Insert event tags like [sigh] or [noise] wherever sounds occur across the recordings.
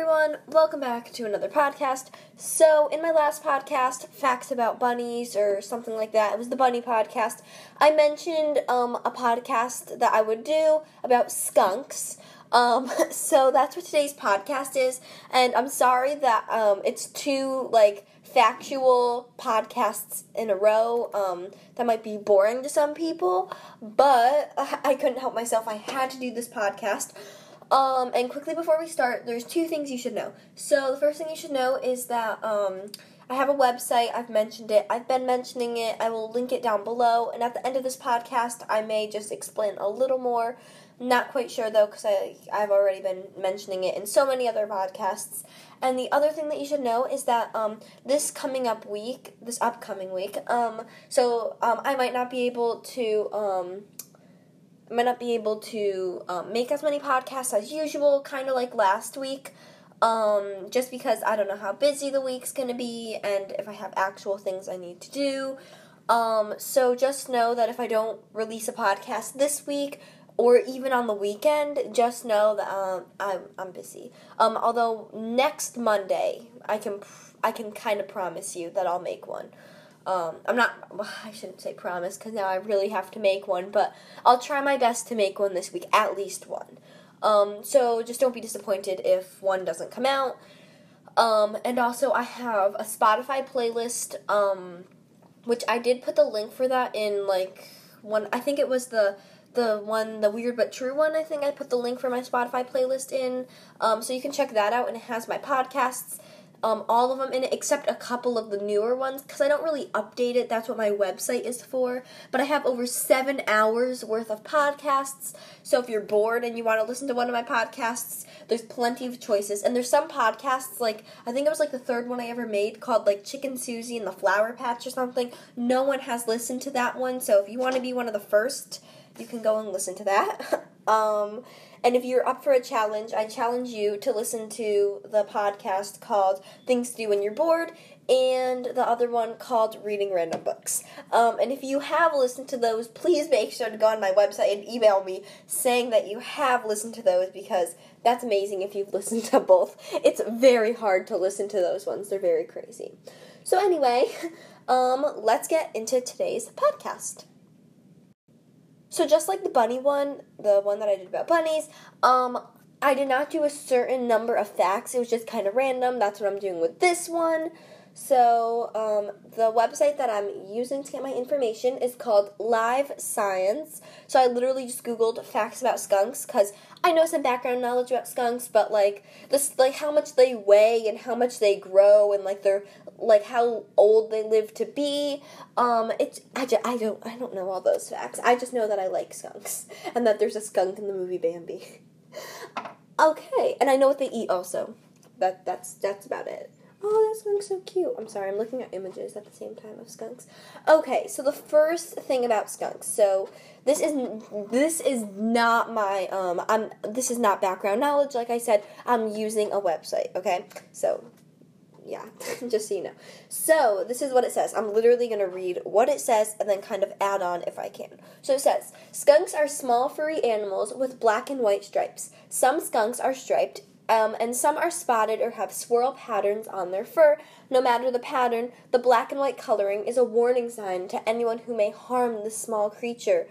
everyone, welcome back to another podcast. So, in my last podcast, Facts About Bunnies or something like that, it was the Bunny podcast, I mentioned um, a podcast that I would do about skunks. Um, [laughs] so, that's what today's podcast is, and I'm sorry that um, it's two, like, factual podcasts in a row. Um, that might be boring to some people, but [laughs] I couldn't help myself. I had to do this podcast. Um, and quickly before we start, there's two things you should know. So the first thing you should know is that um, I have a website. I've mentioned it. I've been mentioning it. I will link it down below. And at the end of this podcast, I may just explain a little more. Not quite sure though, because I've already been mentioning it in so many other podcasts. And the other thing that you should know is that um, this coming up week, this upcoming week, um, so um, I might not be able to um, Might not be able to um, make as many podcasts as usual, kind of like last week, um, just because I don't know how busy the week's gonna be and if I have actual things I need to do. Um, so just know that if I don't release a podcast this week or even on the weekend, just know that um, I'm I'm busy. Um, although next Monday, I can I can kind of promise you that I'll make one. Um, I'm not, [sighs] I shouldn't say promise because now I really have to make one, but I'll try my best to make one this week, at least one. Um, so just don't be disappointed if one doesn't come out. Um, and also, I have a Spotify playlist, um, which I did put the link for that in like one. I think it was the the one, the weird but true one. I think I put the link for my Spotify playlist in, um, so you can check that out. And it has my podcasts um, all of them in it except a couple of the newer ones because I don't really update it. That's what my website is for. But I have over seven hours worth of podcasts. So if you're bored and you want to listen to one of my podcasts, there's plenty of choices. And there's some podcasts, like I think it was like the third one I ever made called like Chicken Susie and the Flower Patch or something. No one has listened to that one. So if you want to be one of the first, you can go and listen to that. [laughs] um, and if you're up for a challenge, I challenge you to listen to the podcast called Things to Do When You're Bored and the other one called Reading Random Books. Um, and if you have listened to those, please make sure to go on my website and email me saying that you have listened to those because that's amazing if you've [laughs] listened to both. It's very hard to listen to those ones, they're very crazy. So, anyway, [laughs] um, let's get into today's podcast. So just like the bunny one, the one that I did about bunnies, um, I did not do a certain number of facts. It was just kind of random. That's what I'm doing with this one. So, um, the website that I'm using to get my information is called Live Science. So, I literally just Googled facts about skunks because I know some background knowledge about skunks, but like this, like how much they weigh and how much they grow and like their, like how old they live to be. Um, it's I, just, I don't I don't know all those facts. I just know that I like skunks [laughs] and that there's a skunk in the movie Bambi. [laughs] okay, and I know what they eat also. That that's that's about it. Oh, that skunk's so cute. I'm sorry, I'm looking at images at the same time of skunks. Okay, so the first thing about skunks. So this is this is not my um I'm this is not background knowledge. Like I said, I'm using a website. Okay, so yeah, [laughs] just so you know. So, this is what it says. I'm literally going to read what it says and then kind of add on if I can. So, it says Skunks are small, furry animals with black and white stripes. Some skunks are striped, um, and some are spotted or have swirl patterns on their fur. No matter the pattern, the black and white coloring is a warning sign to anyone who may harm the small creature.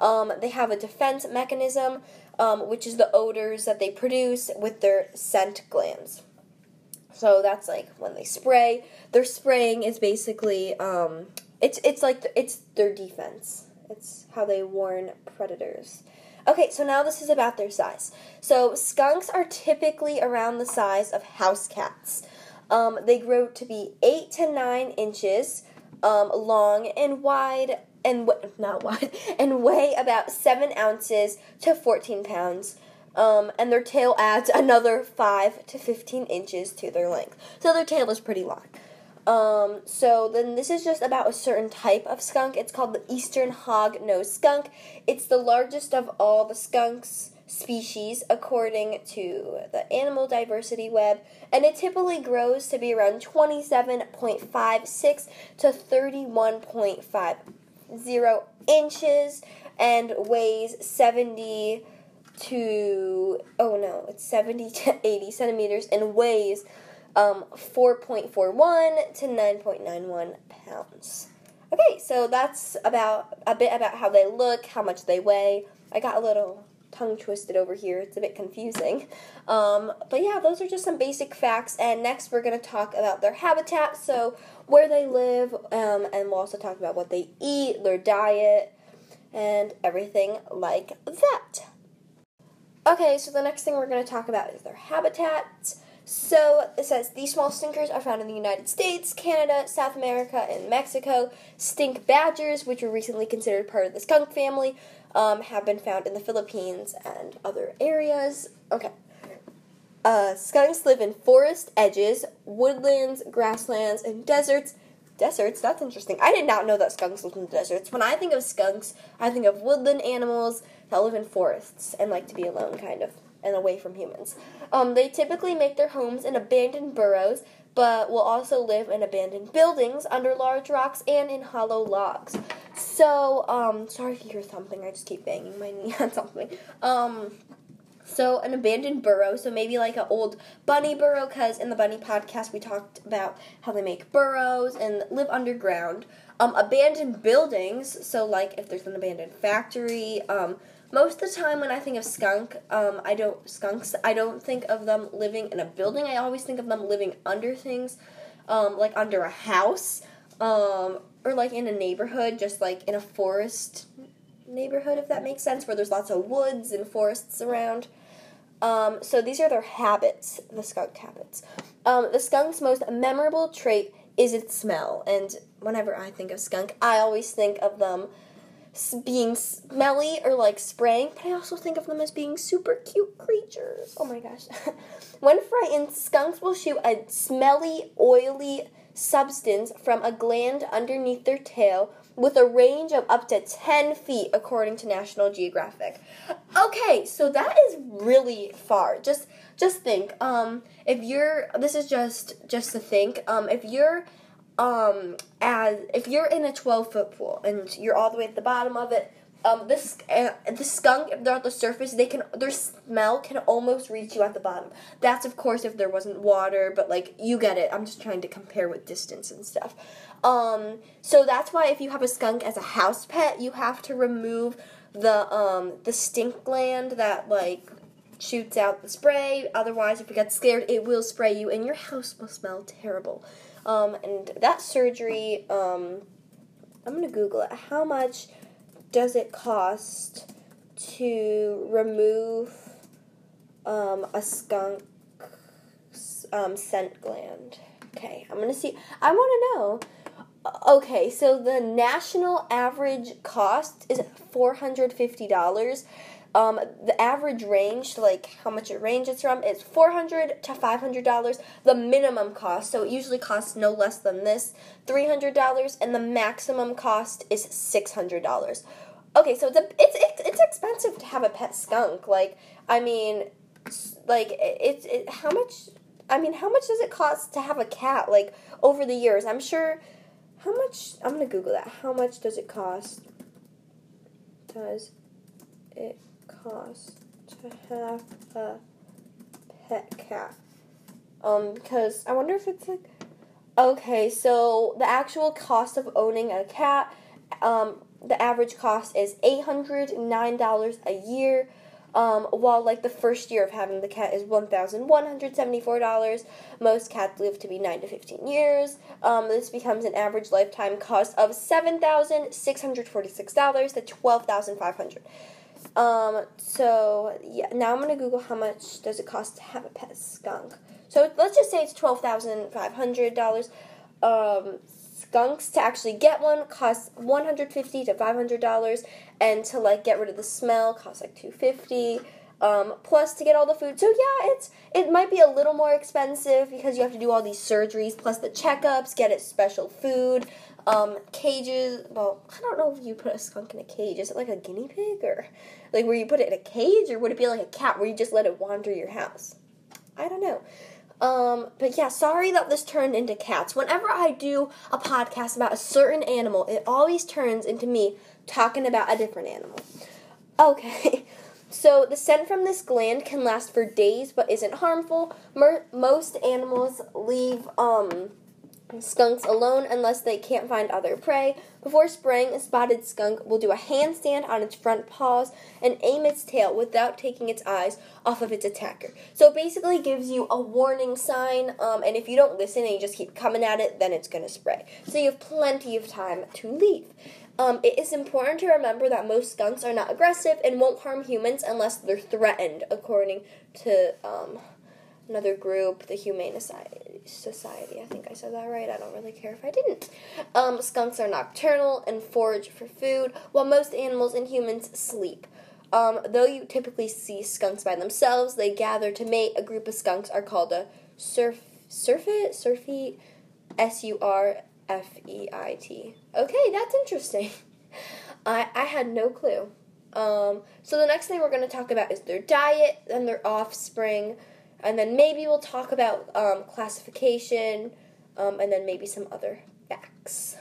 Um, they have a defense mechanism, um, which is the odors that they produce with their scent glands. So that's like when they spray. Their spraying is basically um, it's it's like it's their defense. It's how they warn predators. Okay, so now this is about their size. So skunks are typically around the size of house cats. Um, they grow to be eight to nine inches um, long and wide, and not wide, [laughs] and weigh about seven ounces to fourteen pounds. Um, and their tail adds another five to fifteen inches to their length. So their tail is pretty long. Um, so then this is just about a certain type of skunk. It's called the eastern hog-nosed skunk. It's the largest of all the skunks species according to the Animal Diversity Web, and it typically grows to be around 27.56 to 31.50 inches and weighs 70 to oh no, it's 70 to 80 centimeters and weighs um, 4.41 to 9.91 pounds. Okay, so that's about a bit about how they look, how much they weigh. I got a little tongue twisted over here. It's a bit confusing. Um, but yeah, those are just some basic facts. And next, we're going to talk about their habitat, so where they live, um, and we'll also talk about what they eat, their diet, and everything like that. Okay, so the next thing we're going to talk about is their habitat. So it says these small stinkers are found in the United States, Canada, South America, and Mexico. Stink badgers, which were recently considered part of the skunk family, um, have been found in the Philippines and other areas. Okay. Uh, skunks live in forest edges, woodlands, grasslands, and deserts. Deserts? That's interesting. I did not know that skunks live in deserts. When I think of skunks, I think of woodland animals that live in forests and like to be alone, kind of and away from humans. Um, they typically make their homes in abandoned burrows, but will also live in abandoned buildings under large rocks and in hollow logs. So, um, sorry if you hear thumping. I just keep banging my [laughs] knee on something. Um, so an abandoned burrow, so maybe like an old bunny burrow, because in the bunny podcast we talked about how they make burrows and live underground. Um, abandoned buildings, so like if there's an abandoned factory, um, most of the time when I think of skunk, um, I don't skunks. I don't think of them living in a building. I always think of them living under things, um, like under a house, um, or like in a neighborhood, just like in a forest neighborhood, if that makes sense, where there's lots of woods and forests around. Um, so these are their habits, the skunk habits. Um, the skunk's most memorable trait is its smell, and whenever I think of skunk, I always think of them being smelly or like spraying, but I also think of them as being super cute creatures. Oh my gosh. [laughs] when frightened, skunks will shoot a smelly, oily substance from a gland underneath their tail with a range of up to 10 feet according to National Geographic. Okay, so that is really far. Just just think um if you're this is just just to think um if you're um, as if you're in a 12 foot pool and you're all the way at the bottom of it, um, this uh, the skunk if they're at the surface, they can their smell can almost reach you at the bottom. That's of course if there wasn't water, but like you get it. I'm just trying to compare with distance and stuff. Um, so that's why if you have a skunk as a house pet, you have to remove the um the stink gland that like shoots out the spray. Otherwise, if you get scared, it will spray you, and your house will smell terrible. Um, and that surgery, um, I'm gonna Google it. How much does it cost to remove um, a skunk um, scent gland? Okay, I'm gonna see. I want to know. Okay, so the national average cost is four hundred fifty dollars. Um, the average range, like how much it ranges from, is four hundred to five hundred dollars. The minimum cost, so it usually costs no less than this, three hundred dollars, and the maximum cost is six hundred dollars. Okay, so it's a, it's, it's it's expensive to have a pet skunk. Like, I mean, like it's it, how much? I mean, how much does it cost to have a cat? Like over the years, I'm sure. How much? I'm gonna Google that. How much does it cost? Does it cost to have a pet cat? Um, because I wonder if it's like okay, so the actual cost of owning a cat, um, the average cost is eight hundred nine dollars a year. Um, while like the first year of having the cat is one thousand one hundred seventy four dollars. Most cats live to be nine to fifteen years. Um, this becomes an average lifetime cost of seven thousand six hundred forty six dollars to twelve thousand five hundred. Um, so yeah, now I'm gonna Google how much does it cost to have a pet skunk. So let's just say it's twelve thousand five hundred dollars. Um, skunks to actually get one costs one hundred fifty to five hundred dollars, and to like get rid of the smell costs like two fifty. Um, plus to get all the food. So yeah, it's it might be a little more expensive because you have to do all these surgeries plus the checkups, get it special food, um, cages. Well, I don't know if you put a skunk in a cage. Is it like a guinea pig or like where you put it in a cage, or would it be like a cat where you just let it wander your house? I don't know. Um, but yeah, sorry that this turned into cats. Whenever I do a podcast about a certain animal, it always turns into me talking about a different animal. Okay. [laughs] So the scent from this gland can last for days, but isn't harmful. Mer- most animals leave um, skunks alone unless they can't find other prey. Before spraying, a spotted skunk will do a handstand on its front paws and aim its tail without taking its eyes off of its attacker. So it basically gives you a warning sign, um, and if you don't listen and you just keep coming at it, then it's going to spray. So you have plenty of time to leave. Um, it is important to remember that most skunks are not aggressive and won't harm humans unless they're threatened, according to um, another group, the Humane Society. I think I said that right. I don't really care if I didn't. Um, skunks are nocturnal and forage for food, while most animals and humans sleep. Um, though you typically see skunks by themselves, they gather to mate. A group of skunks are called a surf surfeit surfeit S U R F E I T. Okay, that's interesting. [laughs] I I had no clue. Um, so the next thing we're going to talk about is their diet and their offspring and then maybe we'll talk about um, classification, um, and then maybe some other facts.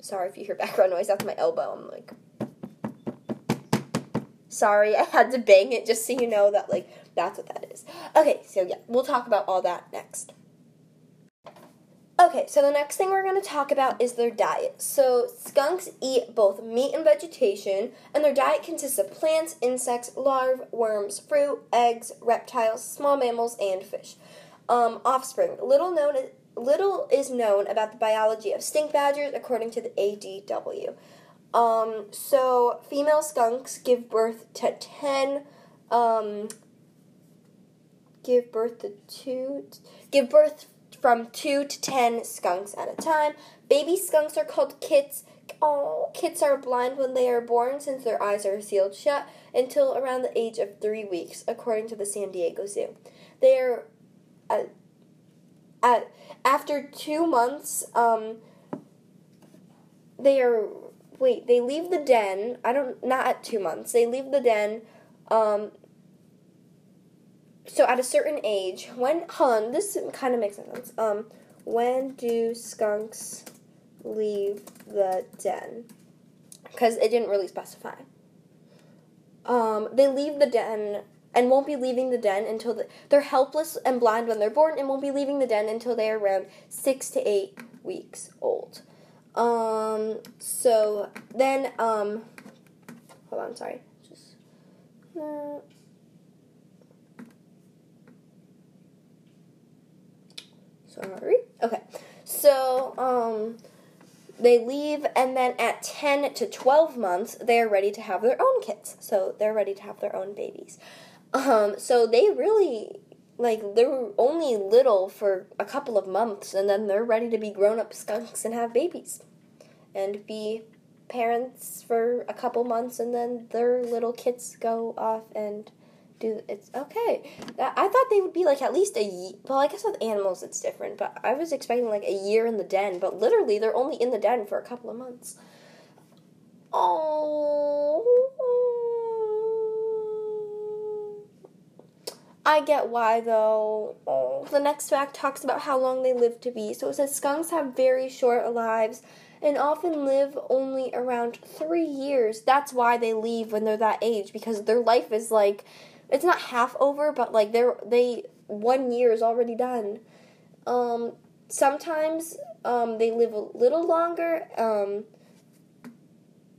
Sorry if you hear background noise. That's my elbow. I'm like, sorry, I had to bang it just so you know that like that's what that is. Okay, so yeah, we'll talk about all that next. Okay, so the next thing we're going to talk about is their diet. So, skunks eat both meat and vegetation, and their diet consists of plants, insects, larvae, worms, fruit, eggs, reptiles, small mammals, and fish. Um, offspring. Little known little is known about the biology of stink badgers according to the ADW. Um, so, female skunks give birth to 10 um, give birth to two give birth from 2 to 10 skunks at a time. Baby skunks are called kits. Oh, kits are blind when they are born since their eyes are sealed shut until around the age of 3 weeks, according to the San Diego Zoo. They are uh, at after 2 months um they are wait, they leave the den. I don't not at 2 months. They leave the den um so at a certain age, when hold on, this kind of makes sense. Um, when do skunks leave the den? Because it didn't really specify. Um, they leave the den and won't be leaving the den until the, they're helpless and blind when they're born, and won't be leaving the den until they are around six to eight weeks old. Um, so then, um, hold on, sorry, just. Uh, Sorry. Okay. So, um, they leave, and then at 10 to 12 months, they're ready to have their own kids. So, they're ready to have their own babies. Um, so, they really, like, they're only little for a couple of months, and then they're ready to be grown up skunks and have babies. And be parents for a couple months, and then their little kids go off and do it's okay. I thought they would be like at least a year. Well, I guess with animals it's different, but I was expecting like a year in the den. But literally, they're only in the den for a couple of months. Oh. I get why though. Oh. The next fact talks about how long they live to be. So it says skunks have very short lives and often live only around three years. That's why they leave when they're that age because their life is like it's not half over, but like they're they one year is already done. Um, sometimes um, they live a little longer. Um,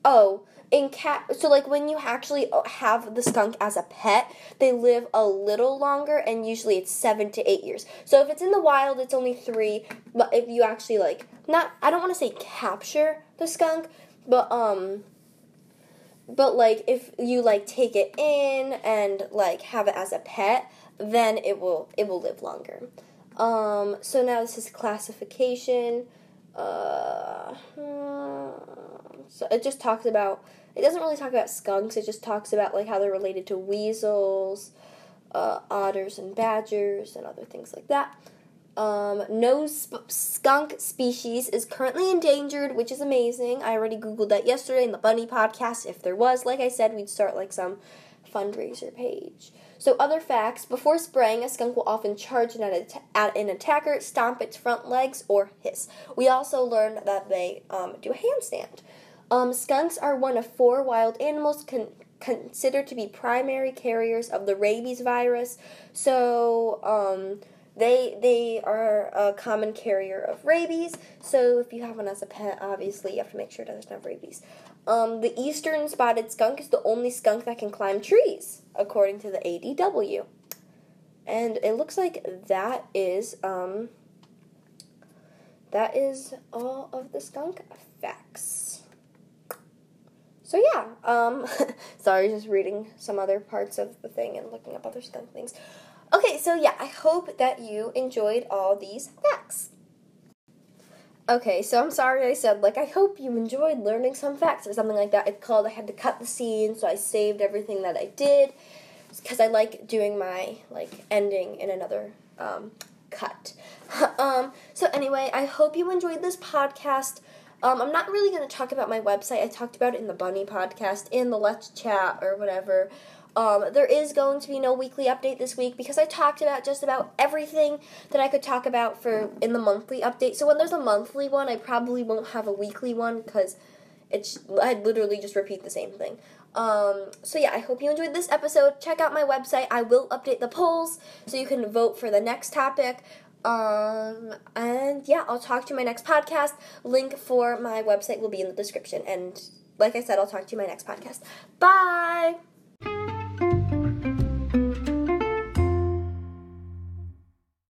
oh, in cat, so like when you actually have the skunk as a pet, they live a little longer, and usually it's seven to eight years. So if it's in the wild, it's only three. But if you actually like, not, I don't want to say capture the skunk, but um but like if you like take it in and like have it as a pet then it will it will live longer. Um so now this is classification. Uh so it just talks about it doesn't really talk about skunks it just talks about like how they're related to weasels uh, otters and badgers and other things like that um, no sp- skunk species is currently endangered, which is amazing. I already Googled that yesterday in the Bunny podcast. If there was, like I said, we'd start like some fundraiser page. So, other facts before spraying, a skunk will often charge at, at an attacker, stomp its front legs, or hiss. We also learned that they um, do a handstand. Um, skunks are one of four wild animals con- considered to be primary carriers of the rabies virus. So, um, they they are a common carrier of rabies. So if you have one as a pet, obviously you have to make sure it doesn't have rabies. Um, the eastern spotted skunk is the only skunk that can climb trees, according to the ADW. And it looks like that is um, that is all of the skunk facts. So yeah, um, [laughs] sorry, just reading some other parts of the thing and looking up other skunk things. Okay, so yeah, I hope that you enjoyed all these facts. Okay, so I'm sorry I said, like, I hope you enjoyed learning some facts or something like that. It's called I had to cut the scene, so I saved everything that I did because I like doing my, like, ending in another um, cut. [laughs] um, so anyway, I hope you enjoyed this podcast. Um, I'm not really going to talk about my website. I talked about it in the Bunny podcast, in the Let's Chat, or whatever. Um, there is going to be no weekly update this week because I talked about just about everything that I could talk about for in the monthly update. So when there's a monthly one, I probably won't have a weekly one because it's I'd literally just repeat the same thing. Um, so yeah, I hope you enjoyed this episode. Check out my website. I will update the polls so you can vote for the next topic. Um, and yeah, I'll talk to you my next podcast. Link for my website will be in the description. And like I said, I'll talk to you my next podcast. Bye.